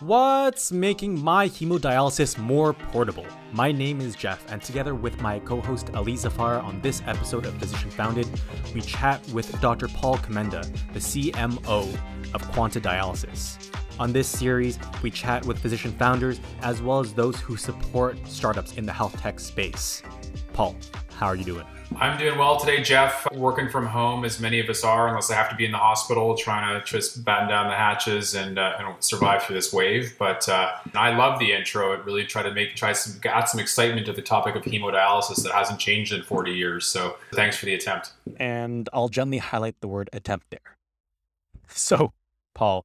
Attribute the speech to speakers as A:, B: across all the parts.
A: What's making my hemodialysis more portable? My name is Jeff, and together with my co host Ali Zafar on this episode of Physician Founded, we chat with Dr. Paul Komenda, the CMO of Quanta Dialysis. On this series, we chat with physician founders as well as those who support startups in the health tech space. Paul, how are you doing?
B: I'm doing well today, Jeff. Working from home, as many of us are, unless I have to be in the hospital, trying to just batten down the hatches and, uh, and survive through this wave. But uh, I love the intro. It really tried to make try some add some excitement to the topic of hemodialysis that hasn't changed in 40 years. So thanks for the attempt.
A: And I'll gently highlight the word attempt there. So, Paul,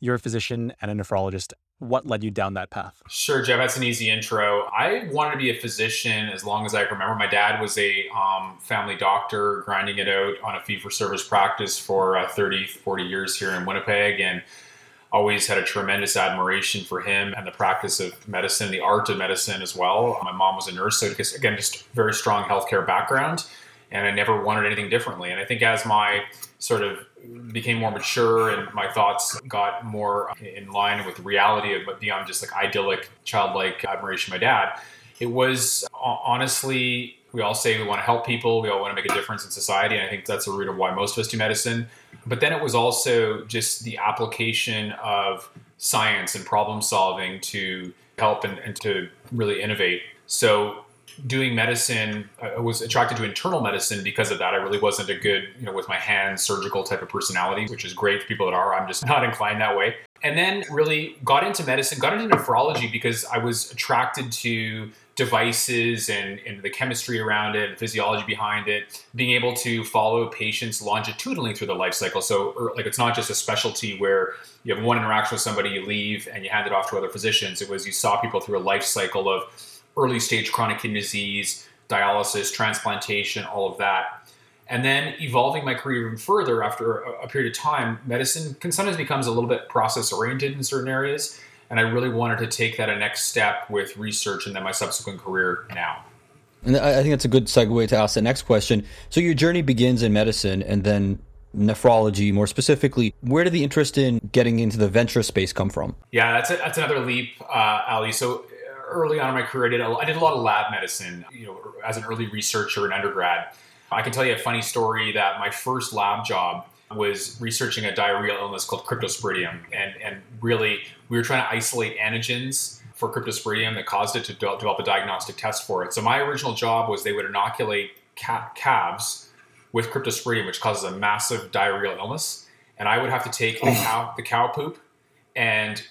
A: you're a physician and a nephrologist what led you down that path?
B: Sure, Jeff. That's an easy intro. I wanted to be a physician as long as I remember. My dad was a um, family doctor, grinding it out on a fee for service practice for uh, 30, 40 years here in Winnipeg. And always had a tremendous admiration for him and the practice of medicine, the art of medicine as well. My mom was a nurse, so again, just very strong healthcare background, and I never wanted anything differently. And I think as my sort of became more mature and my thoughts got more in line with reality of beyond just like idyllic childlike admiration of my dad. It was honestly we all say we want to help people we all want to make a difference in society and i think that's the root of why most of us do medicine. But then it was also just the application of science and problem solving to help and, and to really innovate. So doing medicine, I was attracted to internal medicine because of that. I really wasn't a good, you know, with my hands, surgical type of personality, which is great for people that are. I'm just not inclined that way. And then really got into medicine, got into nephrology because I was attracted to devices and, and the chemistry around it, physiology behind it, being able to follow patients longitudinally through the life cycle. So, er, like, it's not just a specialty where you have one interaction with somebody, you leave, and you hand it off to other physicians. It was you saw people through a life cycle of early stage chronic kidney disease, dialysis, transplantation, all of that. And then evolving my career even further after a, period of time, medicine can sometimes becomes a little bit process oriented in certain areas. And I really wanted to take that a next step with research and then my subsequent career now.
C: And I think that's a good segue to ask the next question. So your journey begins in medicine and then nephrology more specifically where did the interest in getting into the venture space come from
B: yeah that's, a, that's another leap uh, ali so early on in my career, I did, a, I did a lot of lab medicine, you know, as an early researcher in undergrad. I can tell you a funny story that my first lab job was researching a diarrheal illness called cryptosporidium. And, and really, we were trying to isolate antigens for cryptosporidium that caused it to develop a diagnostic test for it. So my original job was they would inoculate calves with cryptosporidium, which causes a massive diarrheal illness. And I would have to take the oh. cow, the cow poop and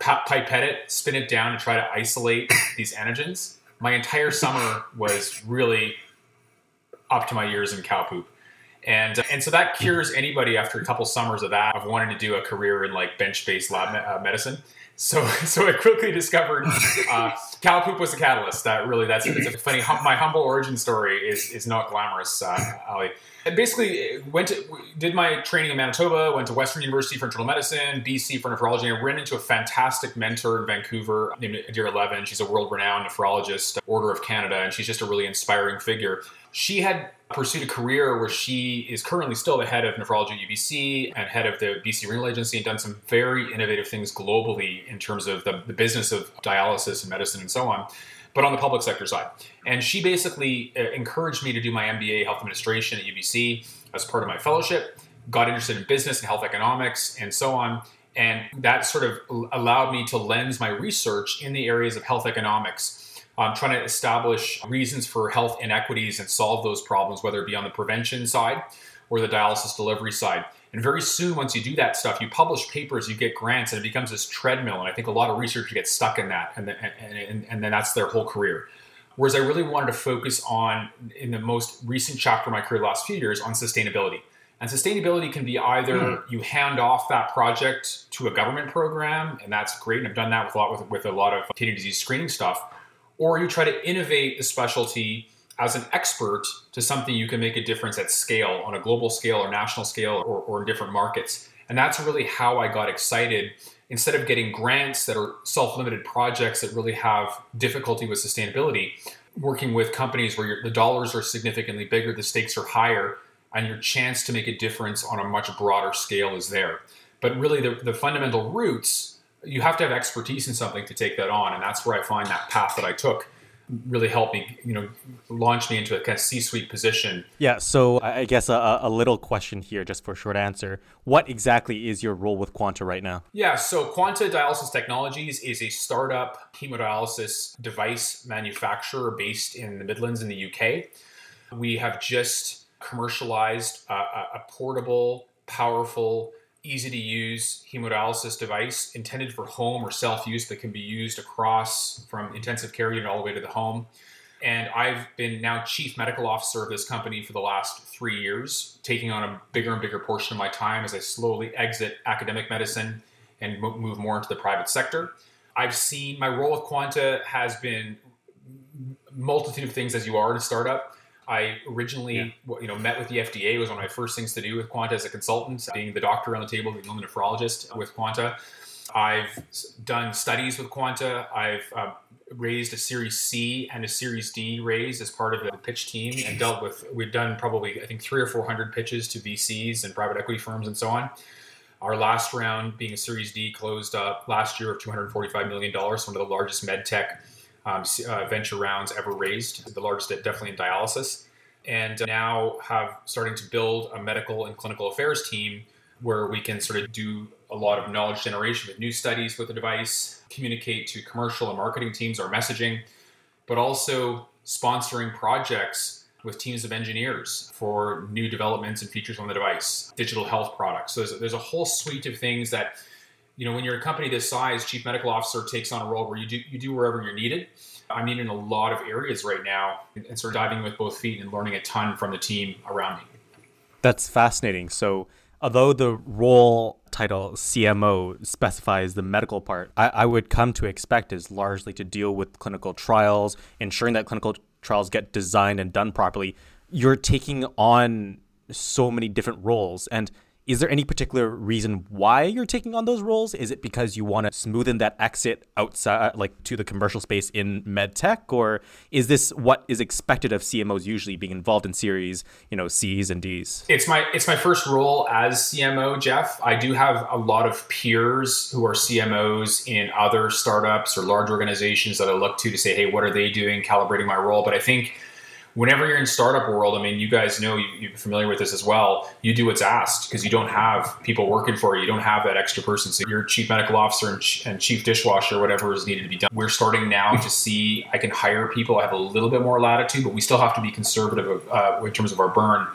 B: pipette it, spin it down, and try to isolate these antigens. My entire summer was really up to my ears in cow poop. And, uh, and so that cures anybody after a couple summers of that of wanting to do a career in like bench-based lab uh, medicine. So, so I quickly discovered uh, cow poop was the catalyst. That really, that's it's a funny. My humble origin story is is not glamorous, uh, Ali. I basically uh, went to did my training in Manitoba, went to Western University for internal medicine, BC for nephrology, and ran into a fantastic mentor in Vancouver named Adeera Levin. She's a world-renowned nephrologist, Order of Canada, and she's just a really inspiring figure. She had pursued a career where she is currently still the head of nephrology at UBC and head of the BC Renal Agency and done some very innovative things globally in terms of the, the business of dialysis and medicine and so on but on the public sector side. And she basically uh, encouraged me to do my MBA health administration at UBC as part of my fellowship, got interested in business and health economics and so on. And that sort of allowed me to lens my research in the areas of health economics, um, trying to establish reasons for health inequities and solve those problems, whether it be on the prevention side or the dialysis delivery side. And very soon, once you do that stuff, you publish papers, you get grants, and it becomes this treadmill. And I think a lot of researchers get stuck in that, and, then, and, and, and then that's their whole career. Whereas I really wanted to focus on, in the most recent chapter of my career, last few years, on sustainability. And sustainability can be either mm. you hand off that project to a government program, and that's great. And I've done that with a lot with, with a lot of kidney disease screening stuff, or you try to innovate the specialty as an expert to something you can make a difference at scale, on a global scale or national scale or, or in different markets. And that's really how I got excited. Instead of getting grants that are self limited projects that really have difficulty with sustainability, working with companies where the dollars are significantly bigger, the stakes are higher, and your chance to make a difference on a much broader scale is there. But really, the, the fundamental roots you have to have expertise in something to take that on, and that's where I find that path that I took really helped me, you know, launch me into a kind of C-suite position.
A: Yeah. So I guess a, a little question here, just for a short answer. What exactly is your role with Quanta right now?
B: Yeah. So Quanta Dialysis Technologies is a startup hemodialysis device manufacturer based in the Midlands in the UK. We have just commercialized a, a portable, powerful easy to use hemodialysis device intended for home or self use that can be used across from intensive care unit all the way to the home. And I've been now chief medical officer of this company for the last three years, taking on a bigger and bigger portion of my time as I slowly exit academic medicine and move more into the private sector. I've seen my role with Quanta has been multitude of things as you are in a startup. I originally, yeah. you know, met with the FDA. It was one of my first things to do with Quanta as a consultant, being the doctor on the table, being the nephrologist with Quanta. I've done studies with Quanta. I've uh, raised a Series C and a Series D raise as part of the pitch team, and dealt with. We've done probably, I think, three or four hundred pitches to VCs and private equity firms and so on. Our last round, being a Series D, closed up last year of two hundred forty-five million dollars, one of the largest med tech um, uh, venture rounds ever raised, the largest definitely in dialysis, and now have starting to build a medical and clinical affairs team where we can sort of do a lot of knowledge generation with new studies with the device, communicate to commercial and marketing teams our messaging, but also sponsoring projects with teams of engineers for new developments and features on the device, digital health products. So there's there's a whole suite of things that you know, when you're a company this size, chief medical officer takes on a role where you do you do wherever you're needed. I'm needed in a lot of areas right now, and sort of diving with both feet and learning a ton from the team around me.
A: That's fascinating. So, although the role title CMO specifies the medical part, I, I would come to expect is largely to deal with clinical trials, ensuring that clinical trials get designed and done properly. You're taking on so many different roles and is there any particular reason why you're taking on those roles? Is it because you want to smoothen that exit outside, uh, like to the commercial space in medtech, or is this what is expected of CMOs usually being involved in series, you know, C's and D's?
B: It's my it's my first role as CMO, Jeff. I do have a lot of peers who are CMOs in other startups or large organizations that I look to to say, hey, what are they doing, calibrating my role. But I think whenever you're in startup world, I mean, you guys know you, are familiar with this as well. You do what's asked because you don't have people working for you. You don't have that extra person. So you're chief medical officer and, ch- and chief dishwasher, whatever is needed to be done. We're starting now to see I can hire people. I have a little bit more latitude, but we still have to be conservative uh, in terms of our burn.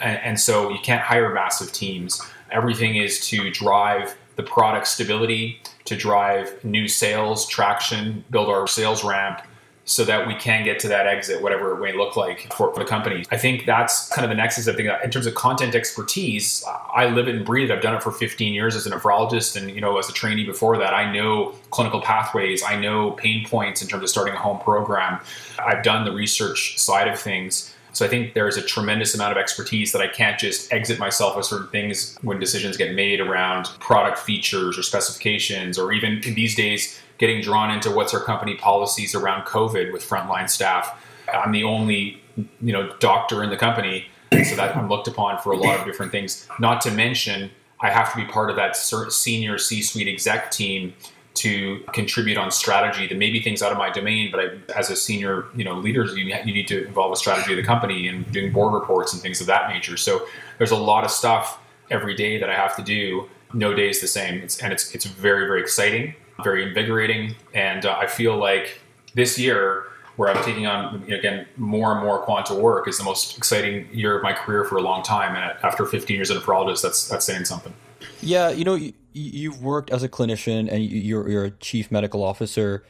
B: And, and so you can't hire massive teams. Everything is to drive the product stability, to drive new sales traction, build our sales ramp so that we can get to that exit, whatever it may look like for, for the company. I think that's kind of the nexus of thing. In terms of content expertise, I live it and breathe it. I've done it for 15 years as a nephrologist, and you know, as a trainee before that, I know clinical pathways. I know pain points in terms of starting a home program. I've done the research side of things. So I think there's a tremendous amount of expertise that I can't just exit myself with certain things when decisions get made around product features or specifications, or even these days getting drawn into what's our company policies around COVID with frontline staff. I'm the only, you know, doctor in the company, so that I'm looked upon for a lot of different things. Not to mention, I have to be part of that senior C-suite exec team to contribute on strategy that maybe things out of my domain, but I, as a senior, you know, leader, you, you need to involve a strategy of the company and doing board reports and things of that nature. So there's a lot of stuff every day that I have to do. No day is the same, it's, and it's it's very very exciting very invigorating. And uh, I feel like this year, where I'm taking on again more and more quanta work, is the most exciting year of my career for a long time. And after 15 years as a nephrologist, that's that's saying something.
C: Yeah, you know, you, have worked as a clinician and you're you're a chief medical officer.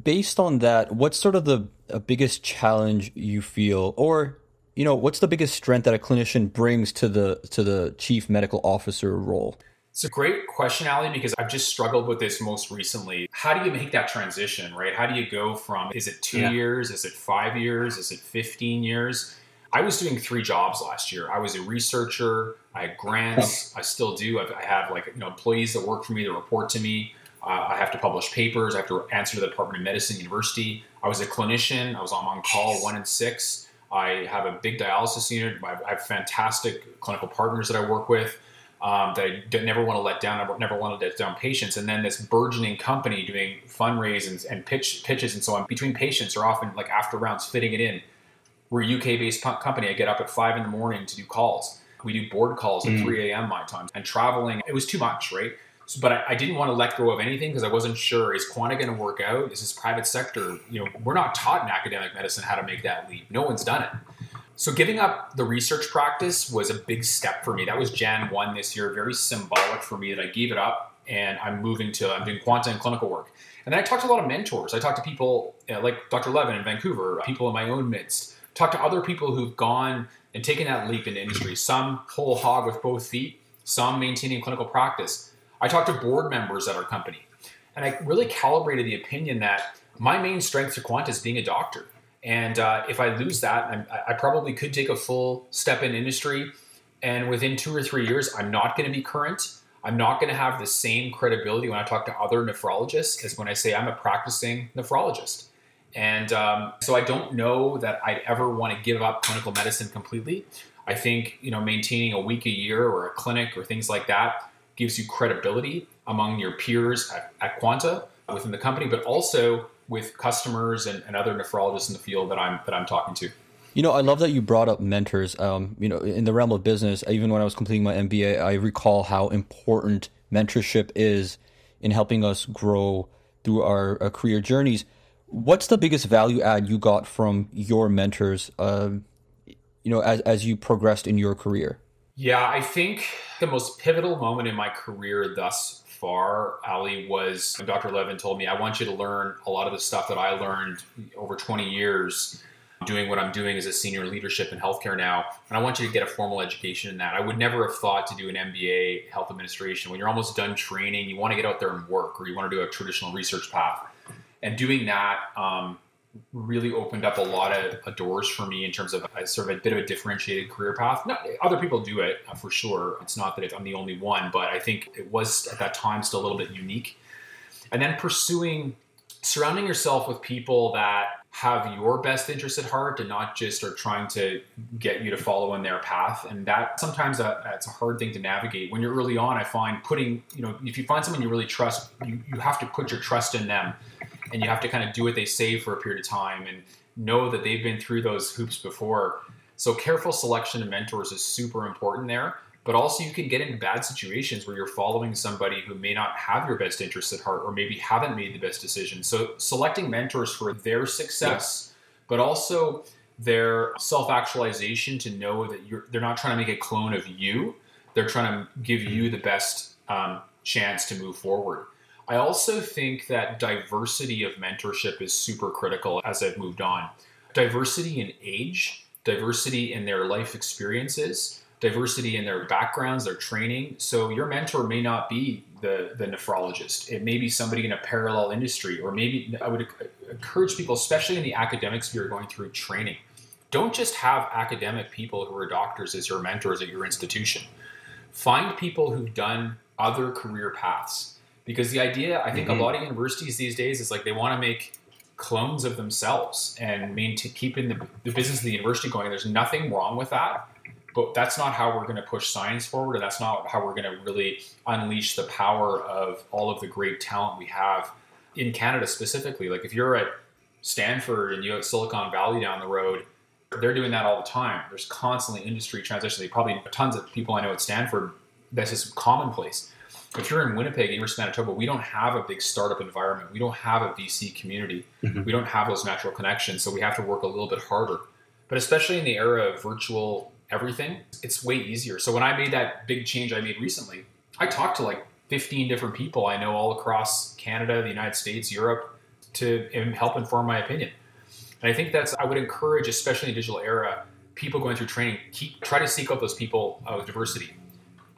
C: Based on that, what's sort of the biggest challenge you feel, or you know, what's the biggest strength that a clinician brings to the to the chief medical officer role?
B: It's a great question, Ali, because I've just struggled with this most recently. How do you make that transition, right? How do you go from is it two yeah. years? Is it five years? Is it 15 years? I was doing three jobs last year. I was a researcher. I had grants. I still do. I have like you know employees that work for me that report to me. Uh, I have to publish papers. I have to answer to the Department of Medicine, University. I was a clinician. I was on, on call one and six. I have a big dialysis unit. I have fantastic clinical partners that I work with. Um, that I d- never want to let down, never, never want to let down patients. And then this burgeoning company doing fundraisers and, and pitch pitches and so on between patients are often like after rounds fitting it in. We're a UK based company. I get up at five in the morning to do calls. We do board calls at mm. 3 a.m. my time and traveling. It was too much, right? So, but I, I, didn't want to let go of anything because I wasn't sure is Quanta going to work out? Is this private sector? You know, we're not taught in academic medicine how to make that leap. No one's done it. So giving up the research practice was a big step for me. That was Jan 1 this year, very symbolic for me that I gave it up and I'm moving to, I'm doing quanta and clinical work. And then I talked to a lot of mentors. I talked to people know, like Dr. Levin in Vancouver, people in my own midst, talked to other people who've gone and taken that leap into industry, some whole hog with both feet, some maintaining clinical practice. I talked to board members at our company. And I really calibrated the opinion that my main strength to quanta is being a doctor. And uh, if I lose that, I, I probably could take a full step in industry. And within two or three years, I'm not going to be current. I'm not going to have the same credibility when I talk to other nephrologists as when I say I'm a practicing nephrologist. And um, so I don't know that I'd ever want to give up clinical medicine completely. I think you know maintaining a week a year or a clinic or things like that gives you credibility among your peers at, at Quanta within the company, but also with customers and, and other nephrologists in the field that I'm that I'm talking to.
C: You know, I love that you brought up mentors. Um, you know, in the realm of business, even when I was completing my MBA, I recall how important mentorship is in helping us grow through our, our career journeys. What's the biggest value add you got from your mentors? Uh, you know, as as you progressed in your career.
B: Yeah, I think the most pivotal moment in my career thus far, Ali, was Dr. Levin told me, I want you to learn a lot of the stuff that I learned over 20 years doing what I'm doing as a senior leadership in healthcare now. And I want you to get a formal education in that. I would never have thought to do an MBA health administration. When you're almost done training, you want to get out there and work, or you want to do a traditional research path. And doing that, um, really opened up a lot of uh, doors for me in terms of a, sort of a bit of a differentiated career path. No, other people do it uh, for sure. It's not that I'm the only one, but I think it was at that time still a little bit unique. And then pursuing, surrounding yourself with people that have your best interest at heart and not just are trying to get you to follow in their path. And that sometimes that, that's a hard thing to navigate. When you're early on, I find putting, you know, if you find someone you really trust, you, you have to put your trust in them and you have to kind of do what they say for a period of time and know that they've been through those hoops before. So careful selection of mentors is super important there. But also, you can get into bad situations where you're following somebody who may not have your best interests at heart or maybe haven't made the best decision. So, selecting mentors for their success, but also their self actualization to know that you're, they're not trying to make a clone of you, they're trying to give you the best um, chance to move forward. I also think that diversity of mentorship is super critical as I've moved on. Diversity in age, diversity in their life experiences, diversity in their backgrounds, their training. So your mentor may not be the, the nephrologist. It may be somebody in a parallel industry, or maybe I would encourage people, especially in the academics academic sphere, going through training. Don't just have academic people who are doctors as your mentors at your institution. Find people who've done other career paths because the idea i think mm-hmm. a lot of universities these days is like they want to make clones of themselves and maintain keeping the, the business of the university going. There's nothing wrong with that but that's not how we're going to push science forward and that's not how we're going to really unleash the power of all of the great talent we have in canada specifically. Like if you're at stanford and you have silicon valley down the road they're doing that all the time. There's constantly industry transition. They probably tons of people i know at stanford that's just commonplace if you're in Winnipeg, University of Manitoba, we don't have a big startup environment. We don't have a VC community. Mm-hmm. We don't have those natural connections. So we have to work a little bit harder. But especially in the era of virtual everything, it's way easier. So when I made that big change I made recently, I talked to like 15 different people I know all across Canada, the United States, Europe to help inform my opinion. And I think that's, I would encourage, especially in the digital era, people going through training, keep, try to seek out those people uh, with diversity.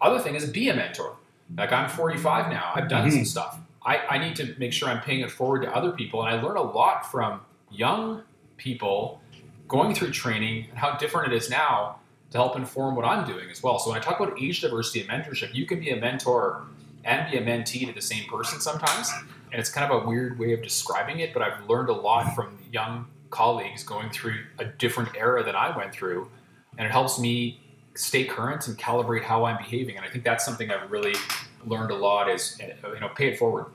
B: Other thing is be a mentor like I'm 45 now. I've done mm-hmm. some stuff. I, I need to make sure I'm paying it forward to other people. And I learn a lot from young people going through training and how different it is now to help inform what I'm doing as well. So when I talk about age diversity and mentorship, you can be a mentor and be a mentee to the same person sometimes. And it's kind of a weird way of describing it, but I've learned a lot from young colleagues going through a different era than I went through. And it helps me stay current and calibrate how I'm behaving. And I think that's something I've really learned a lot is you know pay it forward.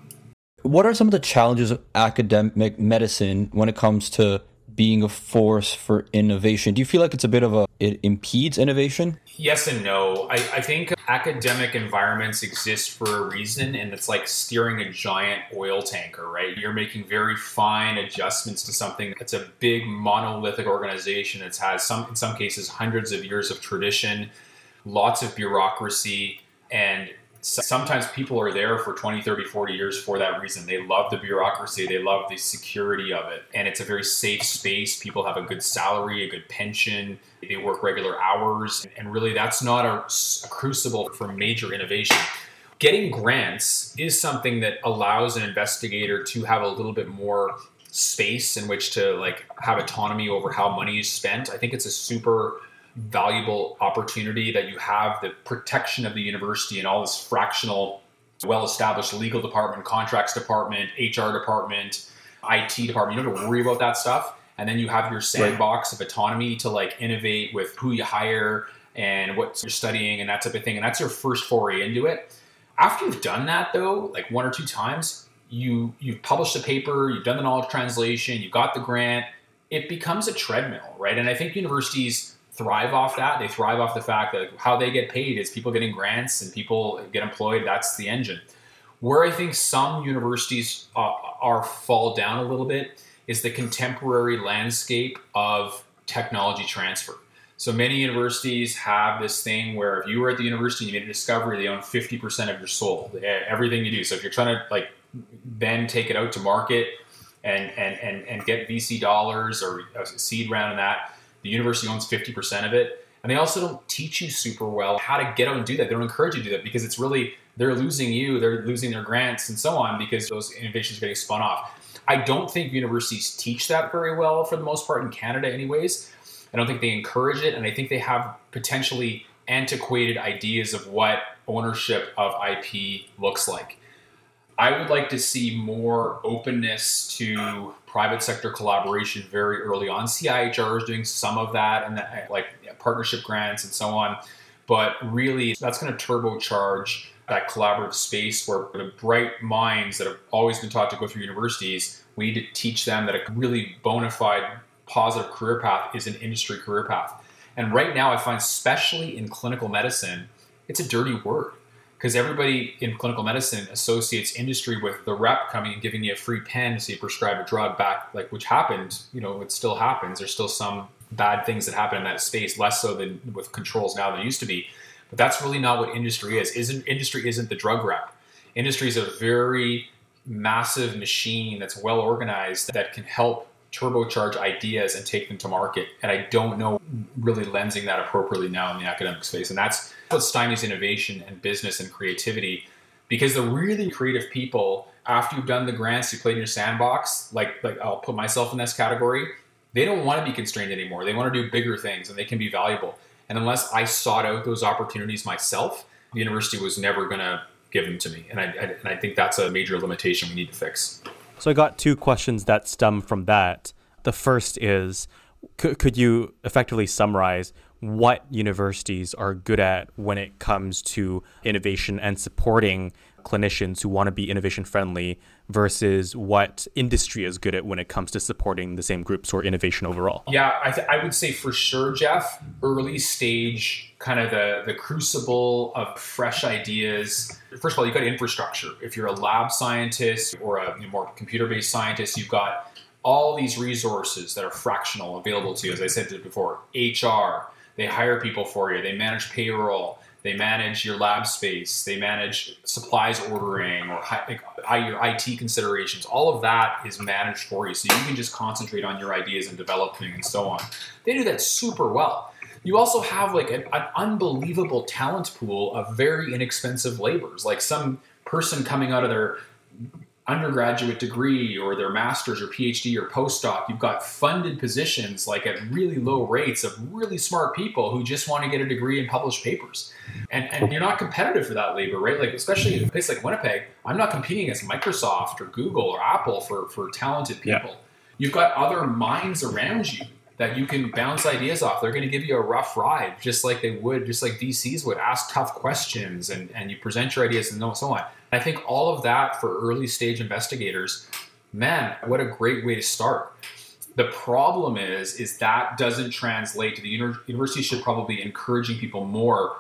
C: What are some of the challenges of academic medicine when it comes to being a force for innovation? Do you feel like it's a bit of a it impedes innovation?
B: Yes and no. I, I think academic environments exist for a reason, and it's like steering a giant oil tanker, right? You're making very fine adjustments to something that's a big monolithic organization that has some, in some cases, hundreds of years of tradition, lots of bureaucracy, and sometimes people are there for 20 30 40 years for that reason. They love the bureaucracy. They love the security of it. And it's a very safe space. People have a good salary a good pension. They work regular hours. And really that's not a, a crucible for major innovation. Getting grants is something that allows an investigator to have a little bit more space in which to like have autonomy over how money is spent. I think it's a super valuable opportunity that you have the protection of the university and all this fractional well established legal department contracts department hr department it department you don't have to worry about that stuff. And then you have your sandbox right. of autonomy to like innovate with who you hire and what you're studying and that type of thing and that's your first foray into it. After you've done that though like one or two times you you've published a paper you've done the knowledge translation you got the grant it becomes a treadmill right? And i think universities thrive off that. They thrive off the fact that how they get paid is people getting grants and people get employed. That's the engine. Where I think some universities uh, are fall down a little bit is the contemporary landscape of technology transfer. So many universities have this thing where if you were at the university and you made a discovery, they own 50% of your soul, everything you do. So if you're trying to like then take it out to market and and and, and get VC dollars or a seed round in that, the university owns 50% of it. And they also don't teach you super well how to get out and do that. They don't encourage you to do that because it's really, they're losing you, they're losing their grants and so on because those innovations are getting spun off. I don't think universities teach that very well for the most part in Canada, anyways. I don't think they encourage it. And I think they have potentially antiquated ideas of what ownership of IP looks like. I would like to see more openness to private sector collaboration very early on. CIHR is doing some of that and that, like partnership grants and so on. But really, that's going to turbocharge that collaborative space where the bright minds that have always been taught to go through universities, we need to teach them that a really bona fide positive career path is an industry career path. And right now, I find, especially in clinical medicine, it's a dirty word because everybody in clinical medicine associates industry with the rep coming and giving you a free pen so you prescribe a drug back, like which happened. You know, it still happens. There's still some bad things that happen in that space, less so than with controls now than used to be. But that's really not what industry is. Isn't industry isn't the drug rep. Industry is a very massive machine that's well organized that can help turbocharge ideas and take them to market. And I don't know really lensing that appropriately now in the academic space. And that's what stymies innovation and business and creativity. Because the really creative people, after you've done the grants, you played in your sandbox, like like I'll put myself in this category, they don't want to be constrained anymore. They want to do bigger things and they can be valuable. And unless I sought out those opportunities myself, the university was never going to give them to me. And I, I, and I think that's a major limitation we need to fix.
A: So I got two questions that stem from that. The first is could, could you effectively summarize what universities are good at when it comes to innovation and supporting clinicians who want to be innovation friendly versus what industry is good at when it comes to supporting the same groups or innovation overall?
B: Yeah, I, th- I would say for sure, Jeff, early stage, kind of the, the crucible of fresh ideas. First of all, you've got infrastructure. If you're a lab scientist or a more computer based scientist, you've got all these resources that are fractional available to you. As I said before, HR, they hire people for you, they manage payroll, they manage your lab space, they manage supplies ordering or your IT considerations. All of that is managed for you, so you can just concentrate on your ideas and developing and so on. They do that super well. You also have like an, an unbelievable talent pool of very inexpensive labors, like some person coming out of their undergraduate degree or their master's or PhD or postdoc. You've got funded positions like at really low rates of really smart people who just want to get a degree and publish papers. And, and you're not competitive for that labor, right? Like, especially in a place like Winnipeg, I'm not competing against Microsoft or Google or Apple for, for talented people. Yeah. You've got other minds around you that you can bounce ideas off. They're going to give you a rough ride, just like they would, just like VCs would. Ask tough questions and, and you present your ideas and so on. I think all of that for early stage investigators, man, what a great way to start. The problem is, is that doesn't translate to the university should probably be encouraging people more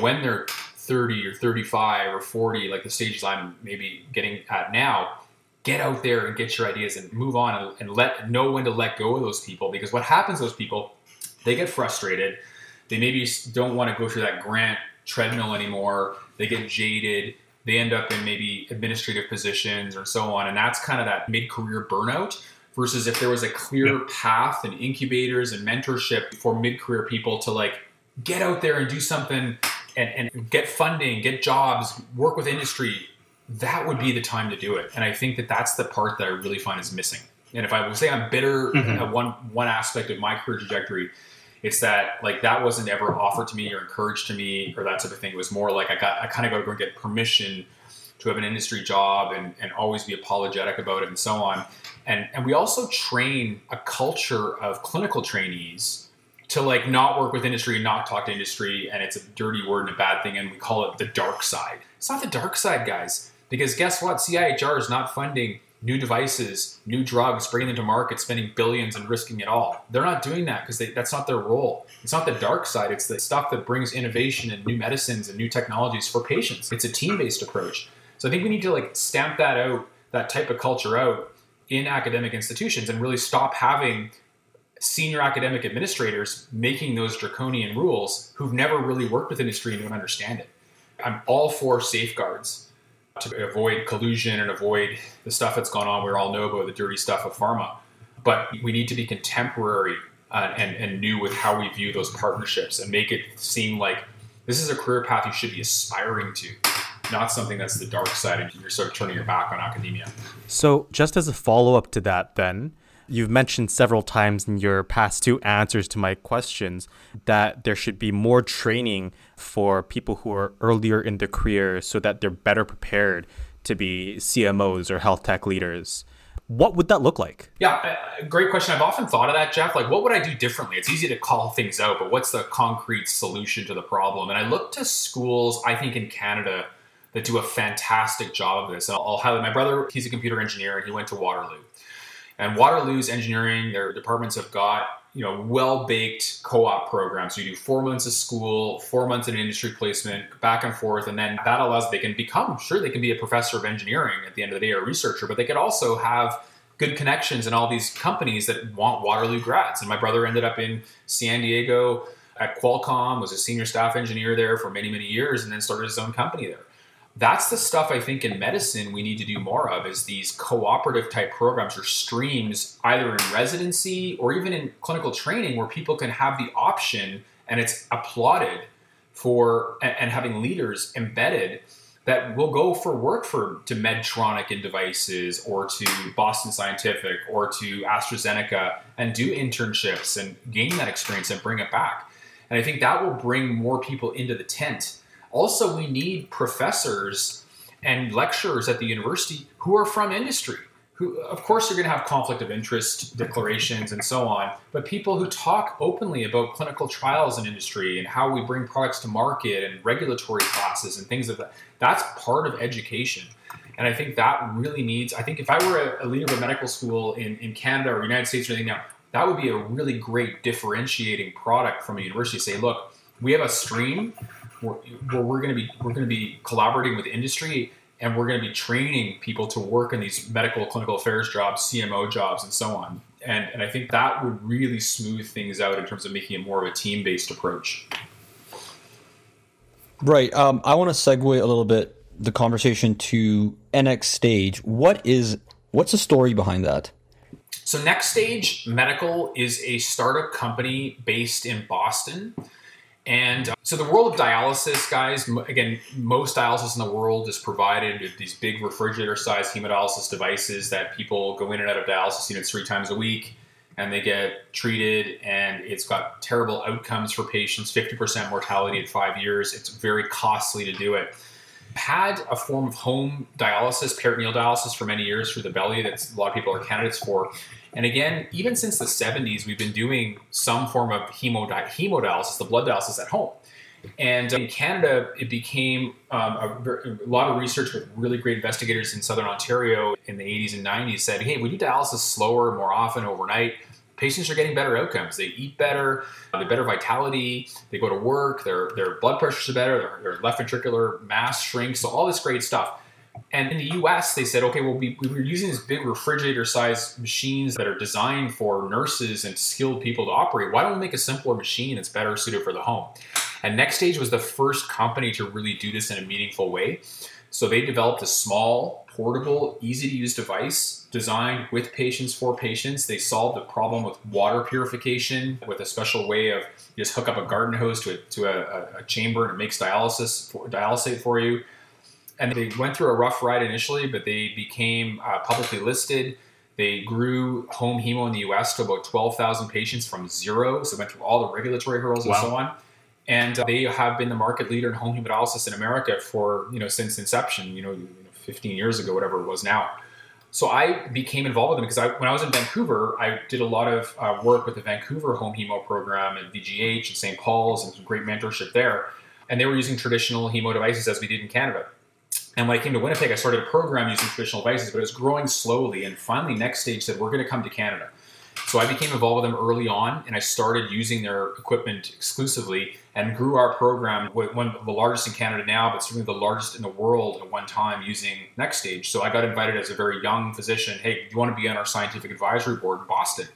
B: when they're 30 or 35 or 40, like the stages I'm maybe getting at now, get out there and get your ideas and move on and, and let know when to let go of those people. Because what happens those people they get frustrated. They maybe don't want to go through that grant treadmill anymore. They get jaded. They end up in maybe administrative positions or so on. And that's kind of that mid-career burnout versus if there was a clear path and incubators and mentorship for mid-career people to like get out there and do something and, and get funding get jobs work with industry that would be the time to do it. And I think that that's the part that I really find is missing. And if I would say I'm bitter mm-hmm. at one one aspect of my career trajectory, it's that like that wasn't ever offered to me or encouraged to me or that type of thing. It was more like I got I kind of got to go and get permission to have an industry job and, and always be apologetic about it and so on. And and we also train a culture of clinical trainees to like not work with industry, and not talk to industry, and it's a dirty word and a bad thing, and we call it the dark side. It's not the dark side, guys because guess what? CIHR is not funding new devices, new drugs, bringing them to market, spending billions and risking it all. They're not doing that because that's not their role. It's not the dark side. It's the stuff that brings innovation and new medicines and new technologies for patients. It's a team-based approach. So I think we need to like stamp that out, that type of culture out in academic institutions and really stop having senior academic administrators making those draconian rules who've never really worked with industry and don't understand it. I'm all for safeguards to avoid collusion and avoid the stuff that's gone on. We all know about the dirty stuff of pharma. But we need to be contemporary uh, and, and new with how we view those partnerships and make it seem like this is a career path you should be aspiring to, not something that's the dark side and you're sort of turning your back on academia.
A: So, just as a follow up to that, then, You've mentioned several times in your past two answers to my questions that there should be more training for people who are earlier in their career so that they're better prepared to be CMOs or health tech leaders. What would that look like?
B: Yeah, uh, great question. I've often thought of that, Jeff. Like, what would I do differently? It's easy to call things out, but what's the concrete solution to the problem? And I look to schools, I think in Canada, that do a fantastic job of this. I'll highlight my brother, he's a computer engineer, and he went to Waterloo. And Waterloo's engineering, their departments have got you know well-baked co-op programs. So you do four months of school, four months in industry placement, back and forth, and then that allows they can become sure they can be a professor of engineering at the end of the day or a researcher, but they could also have good connections in all these companies that want Waterloo grads. And my brother ended up in San Diego at Qualcomm, was a senior staff engineer there for many many years, and then started his own company there that's the stuff I think in medicine we need to do more of is these cooperative type programs or streams either in residency or even in clinical training where people can have the option and it's applauded for and, having leaders embedded that will go for work for to Medtronic and devices or to Boston Scientific or to AstraZeneca and do internships and gain that experience and bring it back. And I think that will bring more people into the tent also, we need professors and lecturers at the university who are from industry. Who, of course, are going to have conflict of interest declarations and so on, but people who talk openly about clinical trials in industry and how we bring products to market and regulatory classes and things of that. That's part of education. And I think that really needs, I think if I were a, a leader of a medical school in, in Canada or United States or anything now, that would be a really great differentiating product from a university. Say, look, we have a stream where, we're going to be we're going to be collaborating with industry and we're going to be training people to work in these medical clinical affairs jobs cmo jobs and so on. And, and i think that would really smooth things out in terms of making it more of a team-based approach.
C: Right um, i want to segue a little bit the conversation to NxStage. What is what's the story behind that?
B: So NxStage medical is a startup company based in boston and uh, so the world of dialysis, guys, again, most dialysis in the world is provided with these big refrigerator-sized hemodialysis devices that people go in and out of dialysis units three times a week, and they get treated, and it's got terrible outcomes for patients, 50% mortality at five years. It's very costly to do it. had a form of home dialysis, peritoneal dialysis for many years through the belly that a lot of people are candidates for. And again, even since the 70s, we've been doing some form of hemodi- hemodialysis, the blood dialysis at home. And in Canada, it became um, a, a, lot of research with really great investigators in Southern Ontario in the 80s and 90s said, hey, we do dialysis slower, more often, overnight patients are getting better outcomes. They eat better, they have better vitality, they go to work, their, their blood pressures are better, their, their left ventricular mass shrinks, so all this great stuff. And in the US, they said, okay, well, we, we were using these big refrigerator sized machines that are designed for nurses and skilled people to operate. Why don't we make a simpler machine that's better suited for the home? And NxStage was the first company to really do this in a meaningful way. So they developed a small, portable, easy to use device designed with patients for patients. They solved the problem with water purification with a special way of just hook up a garden hose to a, to a, a chamber and it makes dialysis for, dialysate for you. And they went through a rough ride initially, but they became uh, publicly listed. They grew home hemo in the US to about 12,000 patients from zero. So went through all the regulatory hurdles wow. and so on and uh, they have been the market leader in home hemodialysis in America for you know since inception. You know, 15 years ago, whatever it was now. So I became involved with them because I, when I was in Vancouver, I did a lot of uh, work with the Vancouver home hemo program and VGH and St. Paul's and some great mentorship there. And they were using traditional hemo devices as we did in Canada. And when I came to Winnipeg, I started a program using traditional devices, but it was growing slowly. And finally, NxStage said, we're going to come to Canada. So I became involved with them early on, and I started using their equipment exclusively and grew our program one of the largest in Canada now, but certainly the largest in the world at one time using NxStage. So I got invited as a very young physician. Hey, do you want to be on our scientific advisory board in Boston?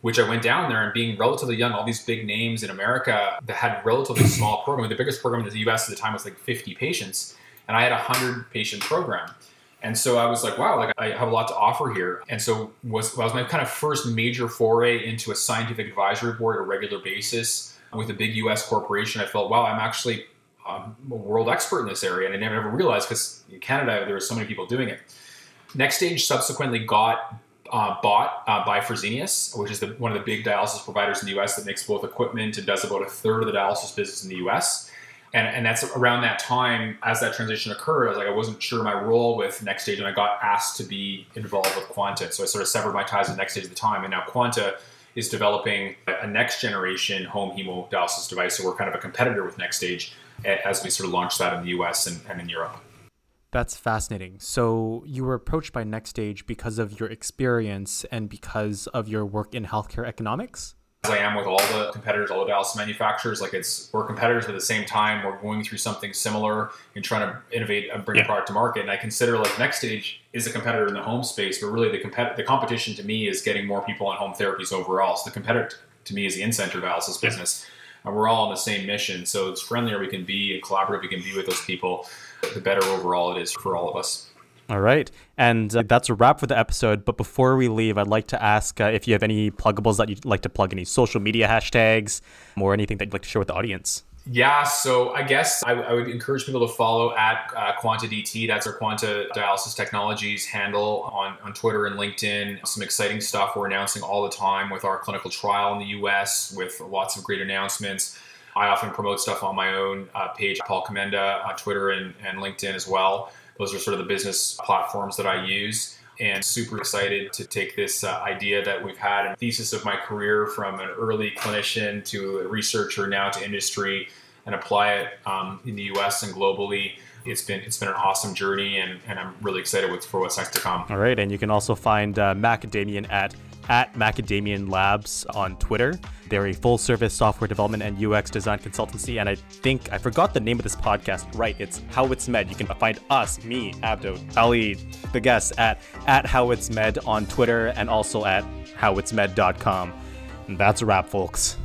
B: Which I went down there and being relatively young, all these big names in America that had relatively small program. The biggest program in the U.S. at the time was like 50 patients, and I had a 100 patient program. And so I was like, wow, like I have a lot to offer here. And so was was my kind of first major foray into a scientific advisory board on a regular basis with a big U.S. corporation. I felt, wow, I'm actually um, a world expert in this area, and I never ever realized because in Canada there were so many people doing it. NxStage subsequently got uh, bought uh, by Fresenius, which is the, one of the big dialysis providers in the U.S. that makes both equipment and does about a third of the dialysis business in the U.S and and that's around that time as that transition occurred. I was like, I wasn't sure my role with NxStage, and I got asked to be involved with Quanta. So I sort of severed my ties with NxStage at the time, and now Quanta is developing a next generation home hemodialysis device. So we're kind of a competitor with NxStage as we sort of launch that in the U.S. and, and in Europe.
A: That's fascinating. So you were approached by NxStage because of your experience and because of your work in healthcare economics.
B: I am with all the competitors, all the dialysis manufacturers. Like it's we're competitors, but at the same time we're going through something similar and trying to innovate and bring yeah. a product to market. And I consider like NxStage is a competitor in the home space, but really the compet- the competition to me is getting more people on home therapies overall. So the competitor to me is the in-center dialysis business, and we're all on the same mission. So it's friendlier we can be and collaborative we can be with those people, the better overall it is for all of us.
A: All right. And uh, that's a wrap for the episode. But before we leave, I'd like to ask uh, if you have any pluggables that you'd like to plug, any social media hashtags or anything that you'd like to share with the audience.
B: Yeah, so I guess I, I would encourage people to follow at uh. That's our Quanta Dialysis Technologies handle on, on Twitter and LinkedIn. Some exciting stuff we're announcing all the time with our clinical trial in the US with lots of great announcements. I often promote stuff on my own uh, page, Paul Komenda, on Twitter and, and LinkedIn as well. Those are sort of the business platforms that I use and super excited to take this uh, idea that we've had and thesis of my career from an early clinician to a researcher now to industry and apply it um, in the US and globally it's been it's been an awesome journey and, and I'm really excited with, for what's next to come.
A: All right, and you can also find uh, Macadamian at at Macadamian Labs on Twitter. They're a full service software development and UX design consultancy. And I think I forgot the name of this podcast. Right, it's How It's Med. You can find us, me, Abdo, Ali, the guests at at How It's Med on Twitter and also at howitsmed.com. And that's a wrap, folks.